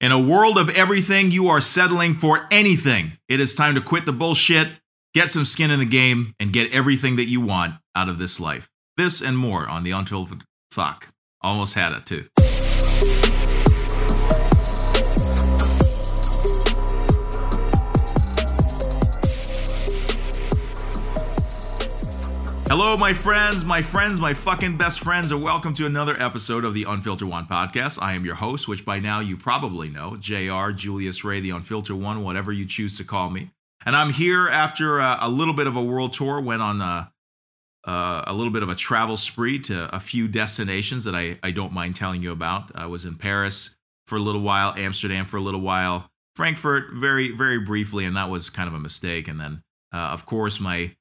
In a world of everything, you are settling for anything. It is time to quit the bullshit, get some skin in the game, and get everything that you want out of this life. This and more on the Unfiltered Fuck. Almost had it too. Hello, my friends, my friends, my fucking best friends, and welcome to another episode of the Unfiltered One podcast. I am your host, which by now you probably know, JR, Julius Ray, the Unfiltered One, whatever you choose to call me. And I'm here after uh, a little bit of a world tour, went on a, uh, a little bit of a travel spree to a few destinations that I, I don't mind telling you about. I was in Paris for a little while, Amsterdam for a little while, Frankfurt very, very briefly, and that was kind of a mistake. And then, uh, of course, my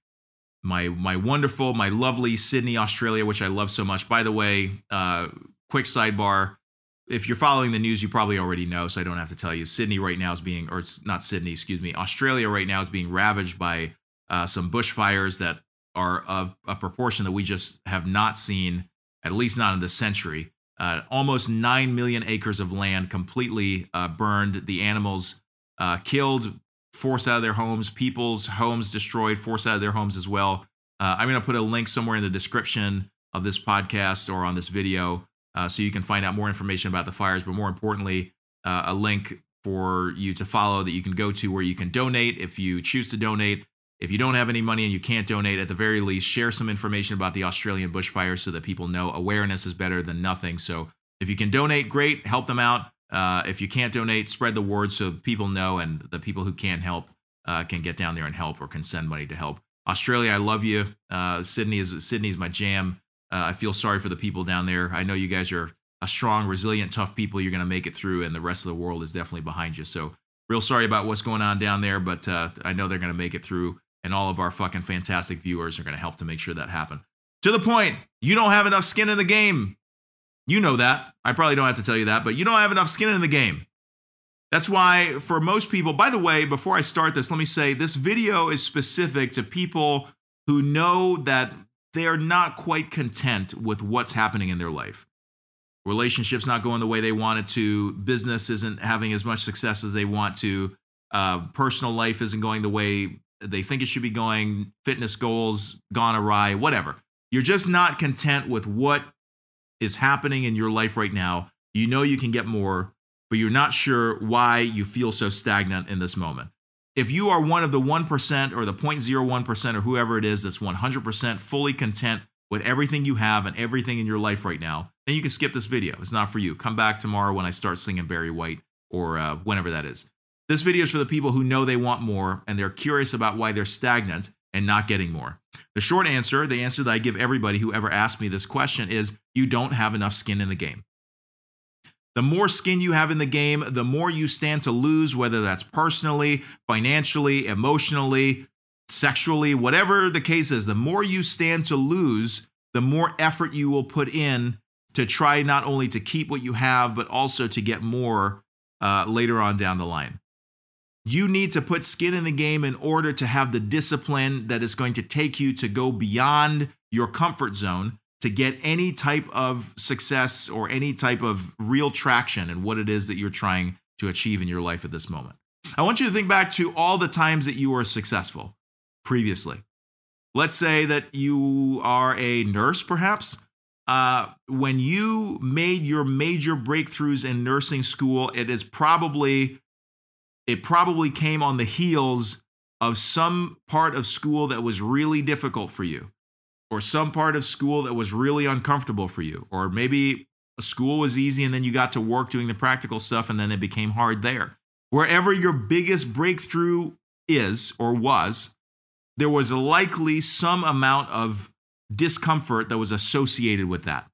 my my wonderful, my lovely Sydney, Australia, which I love so much. By the way, uh, quick sidebar: if you're following the news, you probably already know, so I don't have to tell you. Sydney right now is being, or it's not Sydney, excuse me, Australia right now is being ravaged by uh, some bushfires that are of a proportion that we just have not seen, at least not in this century. Uh, almost nine million acres of land completely uh, burned. The animals uh, killed, forced out of their homes, people's homes destroyed, forced out of their homes as well. Uh, I'm going to put a link somewhere in the description of this podcast or on this video uh, so you can find out more information about the fires, but more importantly, uh, a link for you to follow that you can go to where you can donate if you choose to donate. If you don't have any money and you can't donate, at the very least, share some information about the Australian bushfires so that people know awareness is better than nothing. So if you can donate, great, help them out. Uh, if you can't donate, spread the word so people know, and the people who can help uh, can get down there and help, or can send money to help. Australia, I love you. Uh, Sydney is Sydney is my jam. Uh, I feel sorry for the people down there. I know you guys are a strong, resilient, tough people. You're going to make it through, and the rest of the world is definitely behind you. So, real sorry about what's going on down there, but uh, I know they're going to make it through, and all of our fucking fantastic viewers are going to help to make sure that happen. To the point, you don't have enough skin in the game. You know that. I probably don't have to tell you that, but you don't have enough skin in the game. That's why, for most people, by the way, before I start this, let me say this video is specific to people who know that they are not quite content with what's happening in their life. Relationships not going the way they want it to, business isn't having as much success as they want to, uh, personal life isn't going the way they think it should be going, fitness goals gone awry, whatever. You're just not content with what is happening in your life right now. You know you can get more, but you're not sure why you feel so stagnant in this moment. If you are one of the 1% or the 0.01% or whoever it is that's 100% fully content with everything you have and everything in your life right now, then you can skip this video. It's not for you. Come back tomorrow when I start singing Barry White or uh, whenever that is. This video is for the people who know they want more and they're curious about why they're stagnant and not getting more? The short answer, the answer that I give everybody who ever asks me this question is you don't have enough skin in the game. The more skin you have in the game, the more you stand to lose, whether that's personally, financially, emotionally, sexually, whatever the case is, the more you stand to lose, the more effort you will put in to try not only to keep what you have, but also to get more uh, later on down the line. You need to put skin in the game in order to have the discipline that is going to take you to go beyond your comfort zone to get any type of success or any type of real traction in what it is that you're trying to achieve in your life at this moment. I want you to think back to all the times that you were successful previously. Let's say that you are a nurse, perhaps. Uh, when you made your major breakthroughs in nursing school, it is probably it probably came on the heels of some part of school that was really difficult for you, or some part of school that was really uncomfortable for you, or maybe school was easy and then you got to work doing the practical stuff and then it became hard there. Wherever your biggest breakthrough is or was, there was likely some amount of discomfort that was associated with that.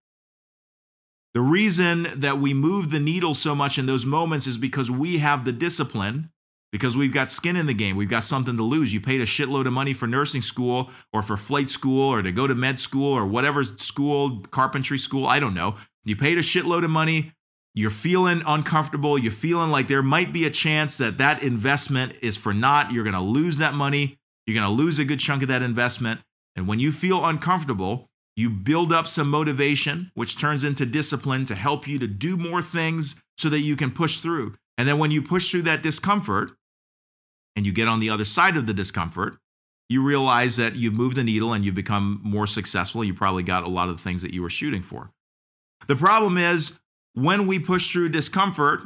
The reason that we move the needle so much in those moments is because we have the discipline, because we've got skin in the game. We've got something to lose. You paid a shitload of money for nursing school or for flight school or to go to med school or whatever school, carpentry school, I don't know. You paid a shitload of money. You're feeling uncomfortable. You're feeling like there might be a chance that that investment is for naught. You're going to lose that money. You're going to lose a good chunk of that investment. And when you feel uncomfortable, you build up some motivation, which turns into discipline to help you to do more things so that you can push through. And then when you push through that discomfort and you get on the other side of the discomfort, you realize that you've moved the needle and you've become more successful. You probably got a lot of the things that you were shooting for. The problem is when we push through discomfort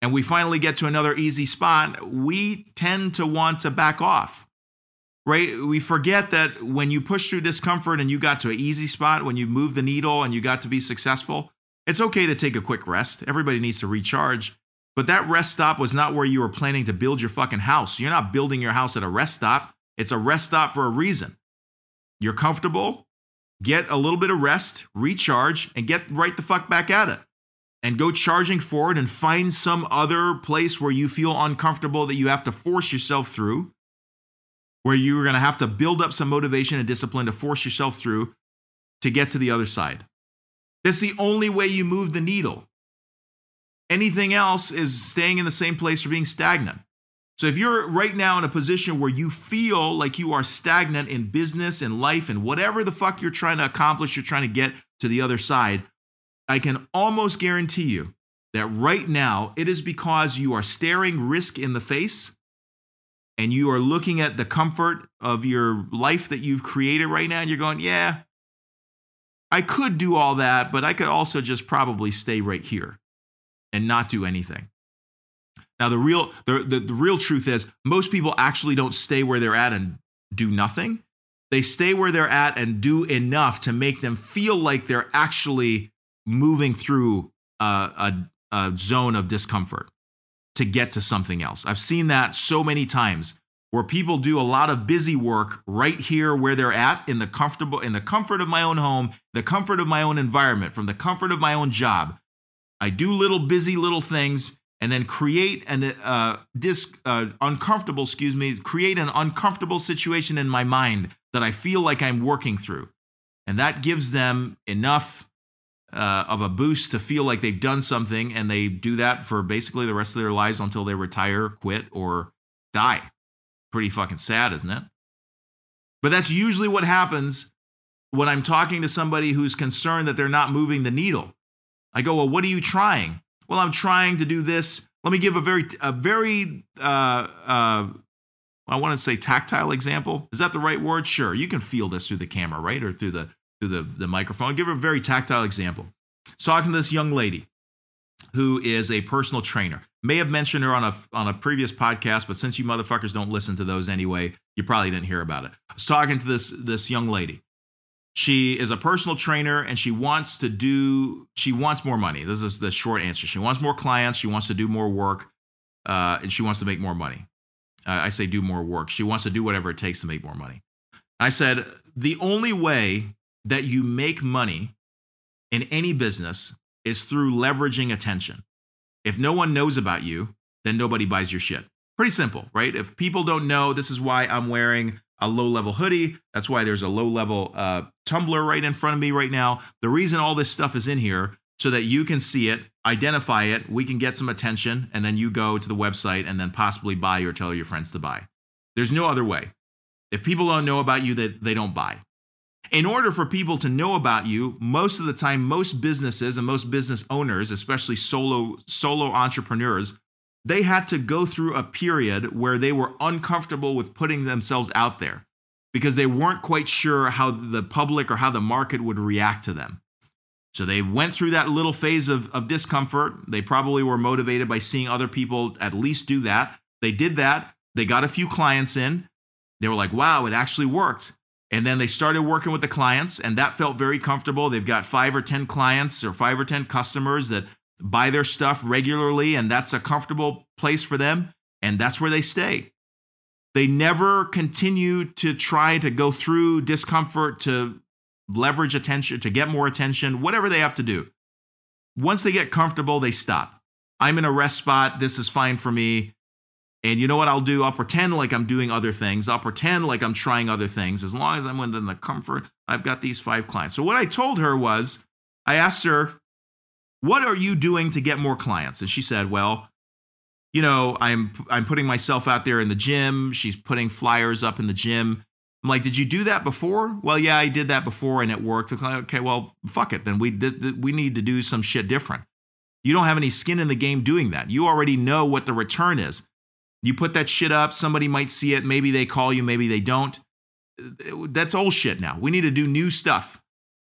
and we finally get to another easy spot, we tend to want to back off. Right? We forget that when you push through discomfort and you got to an easy spot, when you move the needle and you got to be successful, it's okay to take a quick rest. Everybody needs to recharge. But that rest stop was not where you were planning to build your fucking house. You're not building your house at a rest stop. It's a rest stop for a reason. You're comfortable, get a little bit of rest, recharge, and get right the fuck back at it. And go charging forward and find some other place where you feel uncomfortable that you have to force yourself through, where you're gonna have to build up some motivation and discipline to force yourself through to get to the other side. That's the only way you move the needle. Anything else is staying in the same place or being stagnant. So if you're right now in a position where you feel like you are stagnant in business and life and whatever the fuck you're trying to accomplish, you're trying to get to the other side, I can almost guarantee you that right now it is because you are staring risk in the face and you are looking at the comfort of your life that you've created right now and you're going, yeah, I could do all that, but I could also just probably stay right here and not do anything. Now, the real the, the, the real truth is most people actually don't stay where they're at and do nothing. They stay where they're at and do enough to make them feel like they're actually moving through a, a, a zone of discomfort to get to something else. I've seen that so many times where people do a lot of busy work right here where they're at in the comfortable in the comfort of my own home, the comfort of my own environment, from the comfort of my own job. I do little busy little things and then create an uh, dis, uh, uncomfortable, excuse me, create an uncomfortable situation in my mind that I feel like I'm working through. And that gives them enough uh, of a boost to feel like they've done something. And they do that for basically the rest of their lives until they retire, quit, or die. Pretty fucking sad, isn't it? But that's usually what happens when I'm talking to somebody who's concerned that they're not moving the needle. I go, Well, what are you trying? well, I'm trying to do this. Let me give a very, a very, uh, uh, I want to say tactile example. Is that the right word? Sure. You can feel this through the camera, right? Or through the, the, the microphone. I'll give a very tactile example. talking to this young lady who is a personal trainer. May have mentioned her on a on a previous podcast, but since you motherfuckers don't listen to those anyway, you probably didn't hear about it. I was talking to this this young lady, she is a personal trainer and she wants to do she wants more money this is the short answer she wants more clients she wants to do more work uh, and she wants to make more money uh, i say do more work she wants to do whatever it takes to make more money i said the only way that you make money in any business is through leveraging attention if no one knows about you then nobody buys your shit pretty simple right if people don't know this is why i'm wearing a low level hoodie. That's why there's a low level uh, tumbler right in front of me right now. The reason all this stuff is in here so that you can see it, identify it, we can get some attention, and then you go to the website and then possibly buy or tell your friends to buy. There's no other way. If people don't know about you, that they, they don't buy. In order for people to know about you, most of the time, most businesses and most business owners, especially solo solo entrepreneurs, they had to go through a period where they were uncomfortable with putting themselves out there because they weren't quite sure how the public or how the market would react to them. So they went through that little phase of, of discomfort. They probably were motivated by seeing other people at least do that. They did that. They got a few clients in. They were like, wow, it actually worked. And then they started working with the clients, and that felt very comfortable. They've got five or 10 clients or five or 10 customers that buy their stuff regularly, and that's a comfortable place for them, and that's where they stay. They never continue to try to go through discomfort to leverage attention, to get more attention, whatever they have to do. Once they get comfortable, they stop. I'm in a rest spot. This is fine for me. And you know what I'll do? I'll pretend like I'm doing other things. I'll pretend like I'm trying other things. As long as I'm within the comfort, I've got these five clients. So, what I told her was, I asked her, what are you doing to get more clients? And she said, Well, you know, I'm I'm putting myself out there in the gym. She's putting flyers up in the gym. I'm like, did you do that before? Well, yeah, I did that before and it worked. Okay, well, fuck it. Then we we need to do some shit different. You don't have any skin in the game doing that. You already know what the return is. You put that shit up, somebody might see it. Maybe they call you, maybe they don't. That's old shit now. We need to do new stuff.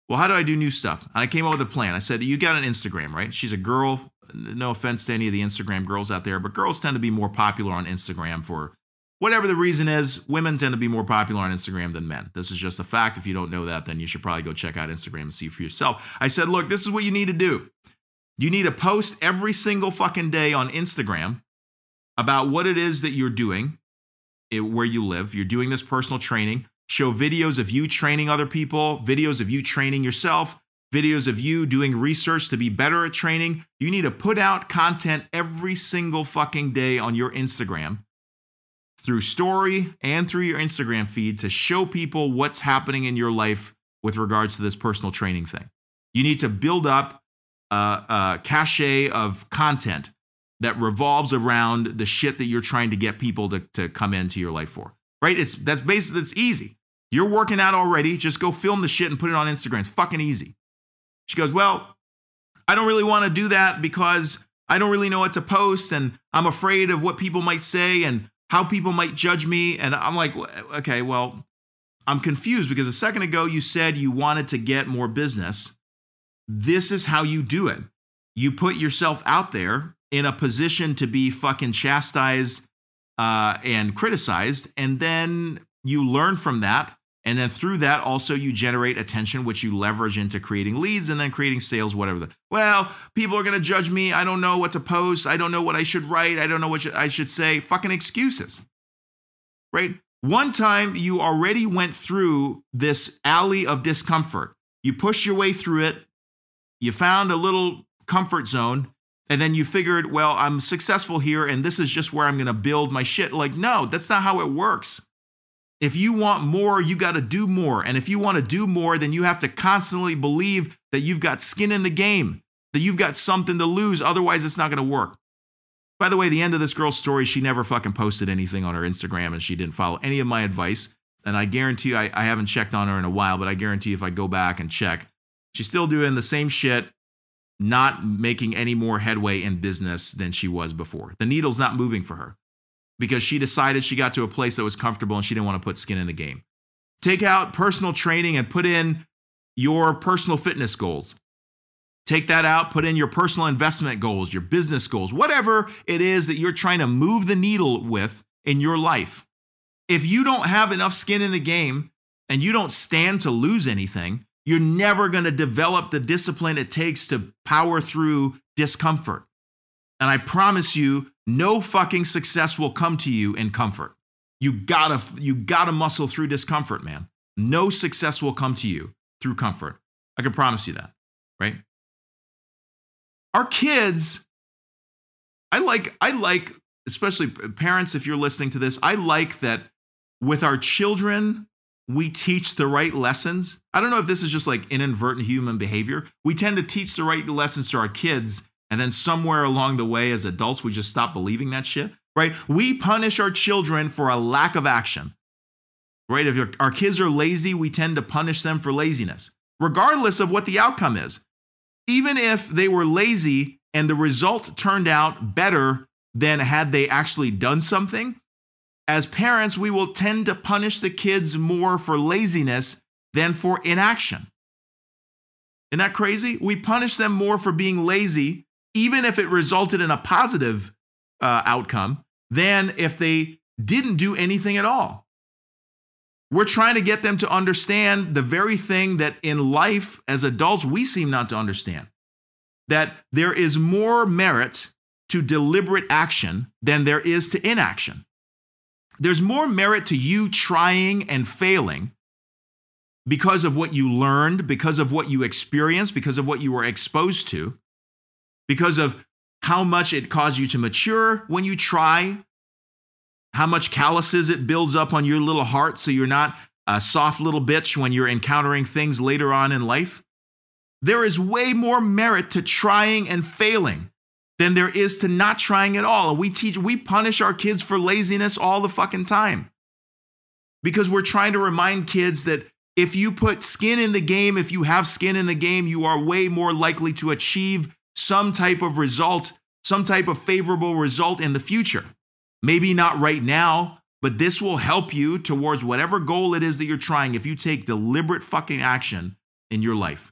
Well, how do I do new stuff? And I came up with a plan. I said, You got an Instagram, right? She's a girl. No offense to any of the Instagram girls out there, but girls tend to be more popular on Instagram for whatever the reason is. Women tend to be more popular on Instagram than men. This is just a fact. If you don't know that, then you should probably go check out Instagram and see for yourself. I said, Look, this is what you need to do. You need to post every single fucking day on Instagram about what it is that you're doing eh, where you live. You're doing this personal training show videos of you training other people, videos of you training yourself, videos of you doing research to be better at training. You need to put out content every single fucking day on your Instagram through story and through your Instagram feed to show people what's happening in your life with regards to this personal training thing. You need to build up a, a cachet of content that revolves around the shit that you're trying to get people to, to come into your life for. Right? It's that's basically it's easy. You're working out already. Just go film the shit and put it on Instagram. It's fucking easy. She goes, Well, I don't really want to do that because I don't really know what to post and I'm afraid of what people might say and how people might judge me. And I'm like, Okay, well, I'm confused because a second ago you said you wanted to get more business. This is how you do it. You put yourself out there in a position to be fucking chastised uh, and criticized, and then you learn from that and then through that, also you generate attention, which you leverage into creating leads and then creating sales, whatever. The, well, people are going to judge me. I don't know what to post. I don't know what I should write. I don't know what I should say. Fucking excuses. Right? One time you already went through this alley of discomfort. You pushed your way through it. You found a little comfort zone. And then you figured, well, I'm successful here and this is just where I'm going to build my shit. Like, no, that's not how it works. If you want more, you got to do more. And if you want to do more, then you have to constantly believe that you've got skin in the game, that you've got something to lose. Otherwise, it's not going to work. By the way, the end of this girl's story, she never fucking posted anything on her Instagram and she didn't follow any of my advice. And I guarantee I, I haven't checked on her in a while, but I guarantee if I go back and check, she's still doing the same shit, not making any more headway in business than she was before. The needle's not moving for her because she decided she got to a place that was comfortable and she didn't want to put skin in the game. Take out personal training and put in your personal fitness goals. Take that out, put in your personal investment goals, your business goals, whatever it is that you're trying to move the needle with in your life. If you don't have enough skin in the game and you don't stand to lose anything, you're never going to develop the discipline it takes to power through discomfort. And I promise you, no fucking success will come to you in comfort. You gotta, you gotta muscle through discomfort, man. No success will come to you through comfort. I can promise you that, right? Our kids, I like, I like, especially parents, if you're listening to this, I like that with our children, we teach the right lessons. I don't know if this is just like inadvertent human behavior. We tend to teach the right lessons to our kids and then somewhere along the way, as adults, we just stop believing that shit, right? We punish our children for a lack of action, right? If our kids are lazy, we tend to punish them for laziness, regardless of what the outcome is. Even if they were lazy and the result turned out better than had they actually done something, as parents, we will tend to punish the kids more for laziness than for inaction. Isn't that crazy? We punish them more for being lazy even if it resulted in a positive uh, outcome, than if they didn't do anything at all. We're trying to get them to understand the very thing that in life as adults we seem not to understand that there is more merit to deliberate action than there is to inaction. There's more merit to you trying and failing because of what you learned, because of what you experienced, because of what you were exposed to, because of how much it caused you to mature when you try, how much calluses it builds up on your little heart so you're not a soft little bitch when you're encountering things later on in life. There is way more merit to trying and failing than there is to not trying at all. And we teach, we punish our kids for laziness all the fucking time because we're trying to remind kids that if you put skin in the game, if you have skin in the game, you are way more likely to achieve some type of result, some type of favorable result in the future. Maybe not right now, but this will help you towards whatever goal it is that you're trying if you take deliberate fucking action in your life.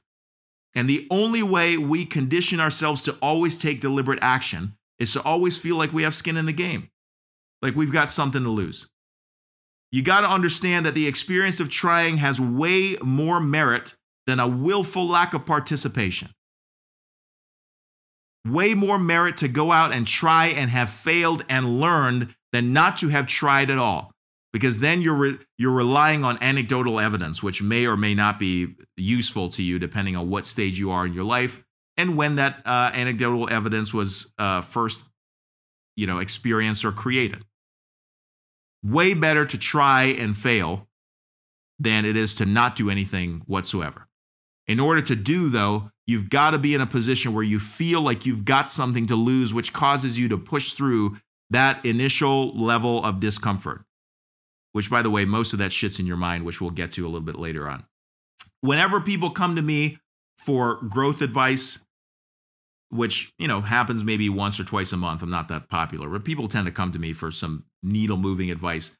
And the only way we condition ourselves to always take deliberate action is to always feel like we have skin in the game, like we've got something to lose. You got to understand that the experience of trying has way more merit than a willful lack of participation. Way more merit to go out and try and have failed and learned than not to have tried at all. Because then you're, re- you're relying on anecdotal evidence, which may or may not be useful to you depending on what stage you are in your life and when that uh, anecdotal evidence was uh, first you know, experienced or created. Way better to try and fail than it is to not do anything whatsoever. In order to do, though, you've got to be in a position where you feel like you've got something to lose, which causes you to push through that initial level of discomfort, which, by the way, most of that shit's in your mind, which we'll get to a little bit later on. Whenever people come to me for growth advice, which you know happens maybe once or twice a month. I'm not that popular, but people tend to come to me for some needle moving advice.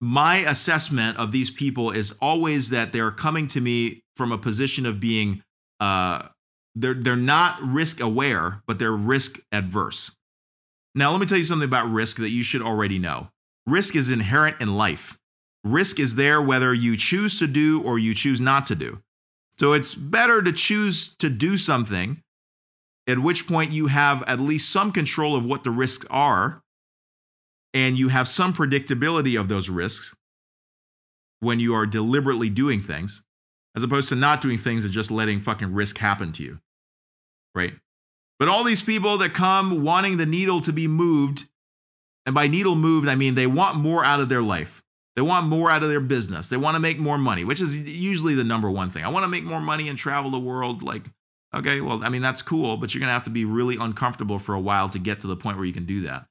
My assessment of these people is always that they're coming to me from a position of being uh, they're they're not risk aware, but they're risk adverse. Now, let me tell you something about risk that you should already know. Risk is inherent in life. Risk is there whether you choose to do or you choose not to do. So it's better to choose to do something at which point you have at least some control of what the risks are and you have some predictability of those risks when you are deliberately doing things as opposed to not doing things and just letting fucking risk happen to you right but all these people that come wanting the needle to be moved and by needle moved i mean they want more out of their life they want more out of their business they want to make more money which is usually the number one thing i want to make more money and travel the world like Okay, well, I mean, that's cool, but you're going to have to be really uncomfortable for a while to get to the point where you can do that.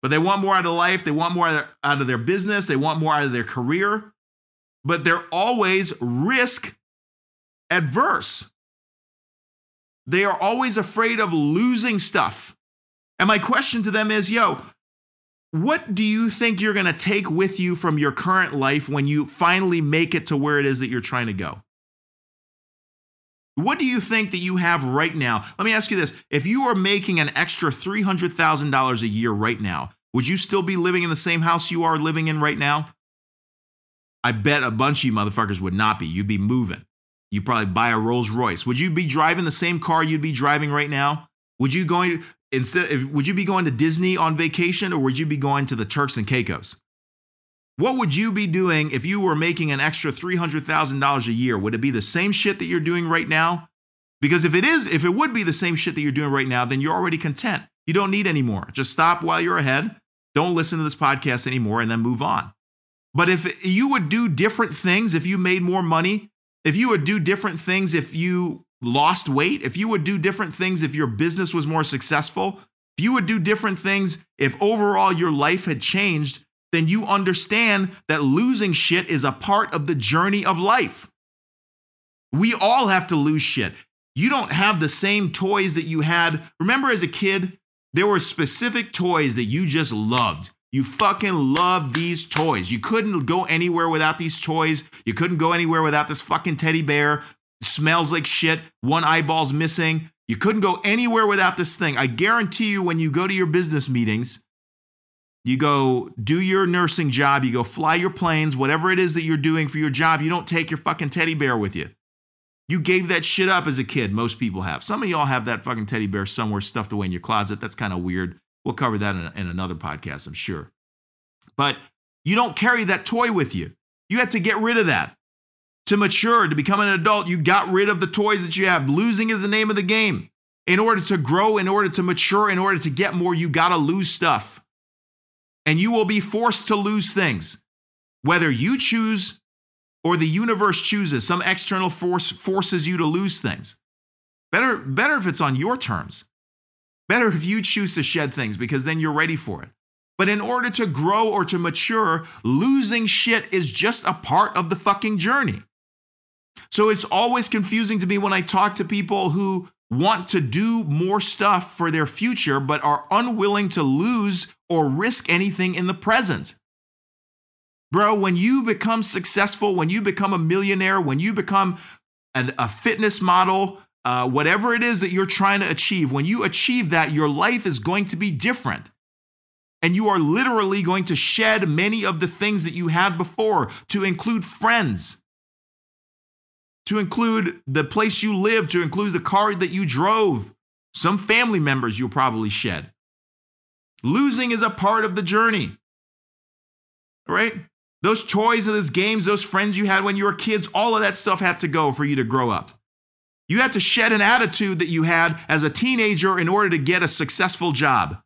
But they want more out of life, they want more out of their business, they want more out of their career, but they're always risk adverse. They are always afraid of losing stuff. And my question to them is yo, what do you think you're going to take with you from your current life when you finally make it to where it is that you're trying to go? What do you think that you have right now? Let me ask you this. If you are making an extra $300,000 a year right now, would you still be living in the same house you are living in right now? I bet a bunch of you motherfuckers would not be. You'd be moving. You'd probably buy a Rolls Royce. Would you be driving the same car you'd be driving right now? Would you going instead would you be going to Disney on vacation or would you be going to the Turks and Caicos? What would you be doing if you were making an extra $300,000 a year? Would it be the same shit that you're doing right now? Because if it is, if it would be the same shit that you're doing right now, then you're already content. You don't need any more. Just stop while you're ahead. Don't listen to this podcast anymore and then move on. But if you would do different things, if you made more money, if you would do different things, if you lost weight, if you would do different things, if your business was more successful, if you would do different things, if overall your life had changed, then you understand that losing shit is a part of the journey of life. We all have to lose shit. You don't have the same toys that you had. Remember as a kid, there were specific toys that you just loved. You fucking loved these toys. You couldn't go anywhere without these toys. You couldn't go anywhere without this fucking teddy bear. Smells like shit. One eyeball's missing. You couldn't go anywhere without this thing. I guarantee you, when you go to your business meetings, you go do your nursing job, you go fly your planes, whatever it is that you're doing for your job, you don't take your fucking teddy bear with you. You gave that shit up as a kid. Most people have. Some of y'all have that fucking teddy bear somewhere stuffed away in your closet. That's kind of weird. We'll cover that in, in another podcast, I'm sure. But you don't carry that toy with you. You had to get rid of that. To mature, to become an adult, you got rid of the toys that you have. Losing is the name of the game. In order to grow, in order to mature, in order to get more, you got to lose stuff and you will be forced to lose things. Whether you choose or the universe chooses, some external force forces you to lose things. Better, better if it's on your terms. Better if you choose to shed things because then you're ready for it. But in order to grow or to mature, losing shit is just a part of the fucking journey. So it's always confusing to me when I talk to people who want to do more stuff for their future, but are unwilling to lose or risk anything in the present. Bro, when you become successful, when you become a millionaire, when you become an, a fitness model, uh, whatever it is that you're trying to achieve, when you achieve that, your life is going to be different. And you are literally going to shed many of the things that you had before, to include friends, to include the place you live, to include the car that you drove. Some family members you'll probably shed. Losing is a part of the journey, right? Those toys and those games, those friends you had when you were kids, all of that stuff had to go for you to grow up. You had to shed an attitude that you had as a teenager in order to get a successful job.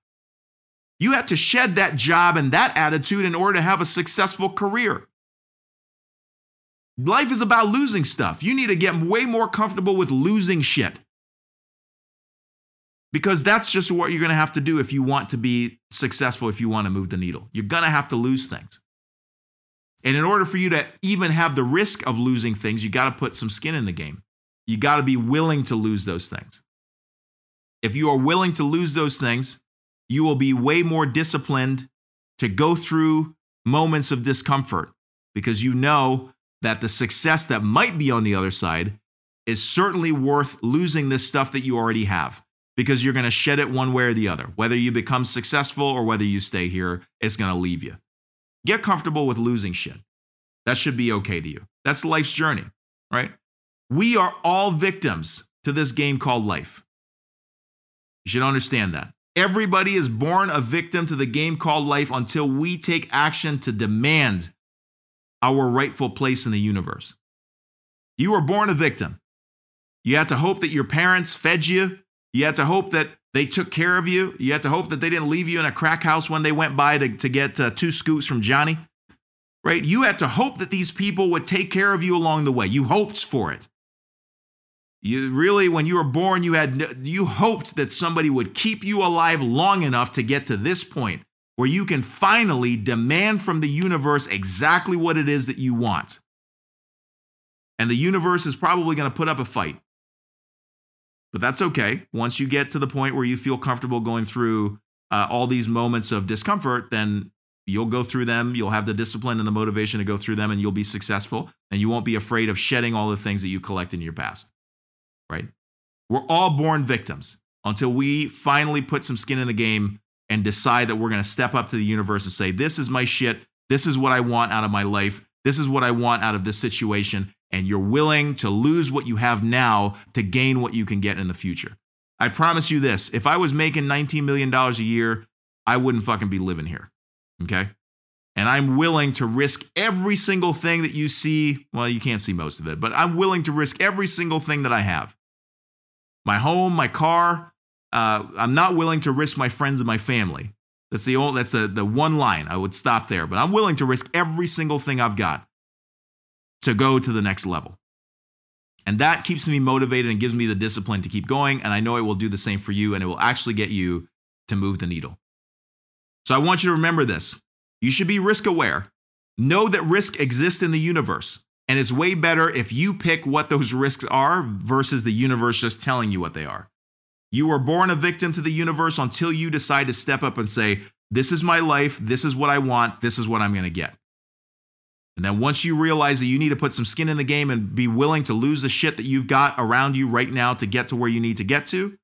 You had to shed that job and that attitude in order to have a successful career. Life is about losing stuff. You need to get way more comfortable with losing shit. Because that's just what you're going to have to do if you want to be successful, if you want to move the needle. You're going to have to lose things. And in order for you to even have the risk of losing things, you got to put some skin in the game. You got to be willing to lose those things. If you are willing to lose those things, you will be way more disciplined to go through moments of discomfort because you know that the success that might be on the other side is certainly worth losing this stuff that you already have because you're going to shed it one way or the other. Whether you become successful or whether you stay here, it's going to leave you. Get comfortable with losing shit. That should be okay to you. That's life's journey, right? We are all victims to this game called life. You should understand that. Everybody is born a victim to the game called life until we take action to demand our rightful place in the universe. You were born a victim. You had to hope that your parents fed you. You had to hope that they took care of you. You had to hope that they didn't leave you in a crack house when they went by to, to get uh, two scoops from Johnny. Right? You had to hope that these people would take care of you along the way. You hoped for it. You really, when you were born, you had you hoped that somebody would keep you alive long enough to get to this point where you can finally demand from the universe exactly what it is that you want. And the universe is probably going to put up a fight. But that's okay. Once you get to the point where you feel comfortable going through uh, all these moments of discomfort, then you'll go through them. You'll have the discipline and the motivation to go through them, and you'll be successful. And you won't be afraid of shedding all the things that you collect in your past. Right? We're all born victims until we finally put some skin in the game and decide that we're going to step up to the universe and say, This is my shit. This is what I want out of my life. This is what I want out of this situation and you're willing to lose what you have now to gain what you can get in the future. I promise you this if I was making $19 million a year, I wouldn't fucking be living here. Okay. And I'm willing to risk every single thing that you see. Well, you can't see most of it, but I'm willing to risk every single thing that I have my home, my car. Uh, I'm not willing to risk my friends and my family. That's the old, that's the, the one line. I would stop there, but I'm willing to risk every single thing I've got to go to the next level. And that keeps me motivated and gives me the discipline to keep going. And I know it will do the same for you and it will actually get you to move the needle. So I want you to remember this. You should be risk aware. Know that risk exists in the universe. And it's way better if you pick what those risks are versus the universe just telling you what they are. You were born a victim to the universe until you decide to step up and say, This is my life. This is what I want. This is what I'm going to get. And then once you realize that you need to put some skin in the game and be willing to lose the shit that you've got around you right now to get to where you need to get to,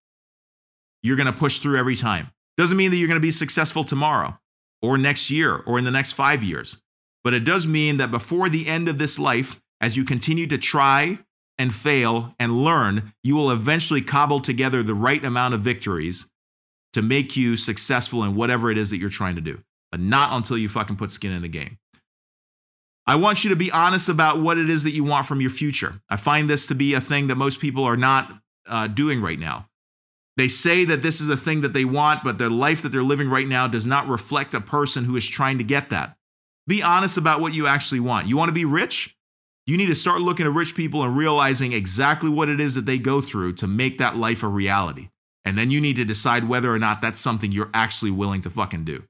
you're going to push through every time. Doesn't mean that you're going to be successful tomorrow or next year or in the next five years. But it does mean that before the end of this life, as you continue to try and fail and learn, you will eventually cobble together the right amount of victories to make you successful in whatever it is that you're trying to do. But not until you fucking put skin in the game. I want you to be honest about what it is that you want from your future. I find this to be a thing that most people are not uh, doing right now. They say that this is a thing that they want, but their life that they're living right now does not reflect a person who is trying to get that. Be honest about what you actually want. You want to be rich? You need to start looking at rich people and realizing exactly what it is that they go through to make that life a reality. And then you need to decide whether or not that's something you're actually willing to fucking do.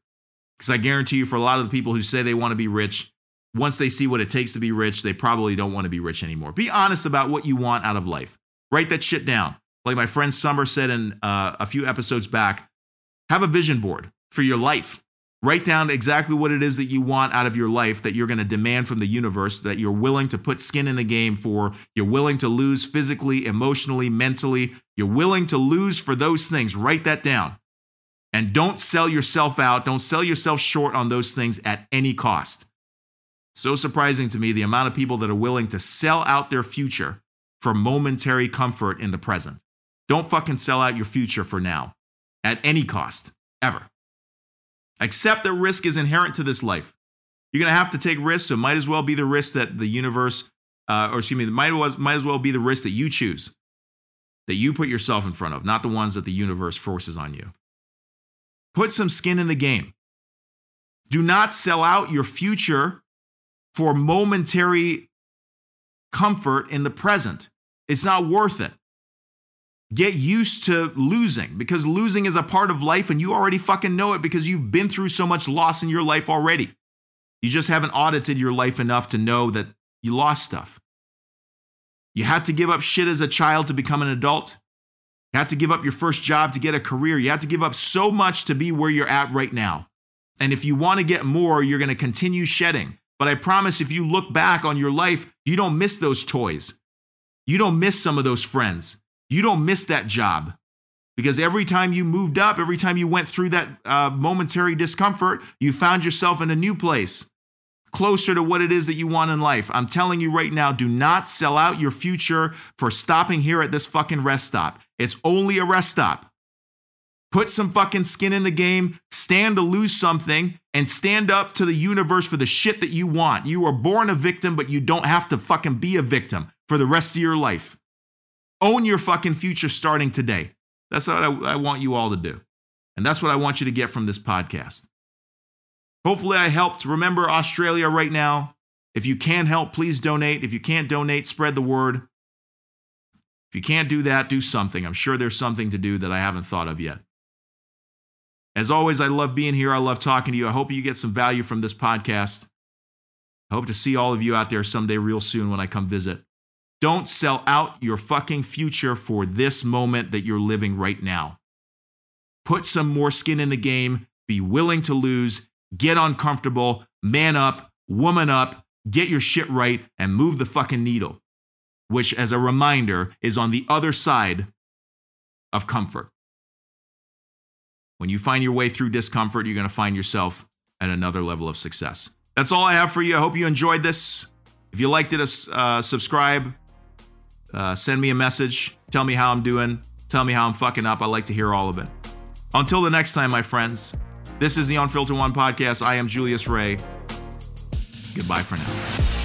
Because I guarantee you, for a lot of the people who say they want to be rich, once they see what it takes to be rich, they probably don't want to be rich anymore. Be honest about what you want out of life. Write that shit down. Like my friend Summer said in uh, a few episodes back, have a vision board for your life. Write down exactly what it is that you want out of your life that you're going to demand from the universe, that you're willing to put skin in the game for. You're willing to lose physically, emotionally, mentally. You're willing to lose for those things. Write that down. And don't sell yourself out. Don't sell yourself short on those things at any cost. So surprising to me the amount of people that are willing to sell out their future for momentary comfort in the present. Don't fucking sell out your future for now at any cost, ever. Accept that risk is inherent to this life. You're going to have to take risks, so might as well be the risk that the universe, uh, or excuse me, might, might as well be the risk that you choose, that you put yourself in front of, not the ones that the universe forces on you. Put some skin in the game. Do not sell out your future for momentary comfort in the present. It's not worth it. Get used to losing because losing is a part of life and you already fucking know it because you've been through so much loss in your life already. You just haven't audited your life enough to know that you lost stuff. You had to give up shit as a child to become an adult. You had to give up your first job to get a career. You had to give up so much to be where you're at right now. And if you want to get more, you're going to continue shedding. But I promise if you look back on your life, you don't miss those toys. You don't miss some of those friends you don't miss that job because every time you moved up, every time you went through that uh, momentary discomfort, you found yourself in a new place, closer to what it is that you want in life. I'm telling you right now, do not sell out your future for stopping here at this fucking rest stop. It's only a rest stop. Put some fucking skin in the game, stand to lose something, and stand up to the universe for the shit that you want. You were born a victim, but you don't have to fucking be a victim for the rest of your life. Own your fucking future starting today. That's what I, I want you all to do. And that's what I want you to get from this podcast. Hopefully, I helped. Remember Australia right now. If you can help, please donate. If you can't donate, spread the word. If you can't do that, do something. I'm sure there's something to do that I haven't thought of yet. As always, I love being here. I love talking to you. I hope you get some value from this podcast. I hope to see all of you out there someday, real soon, when I come visit. Don't sell out your fucking future for this moment that you're living right now. Put some more skin in the game, be willing to lose, get uncomfortable, man up, woman up, get your shit right, and move the fucking needle, which, as a reminder, is on the other side of comfort. When you find your way through discomfort, you're going to find yourself at another level of success. That's all I have for you. I hope you enjoyed this. If you liked it, uh, subscribe, uh, send me a message. Tell me how I'm doing. Tell me how I'm fucking up. I like to hear all of it. Until the next time, my friends, this is the Unfiltered One podcast. I am Julius Ray. Goodbye for now.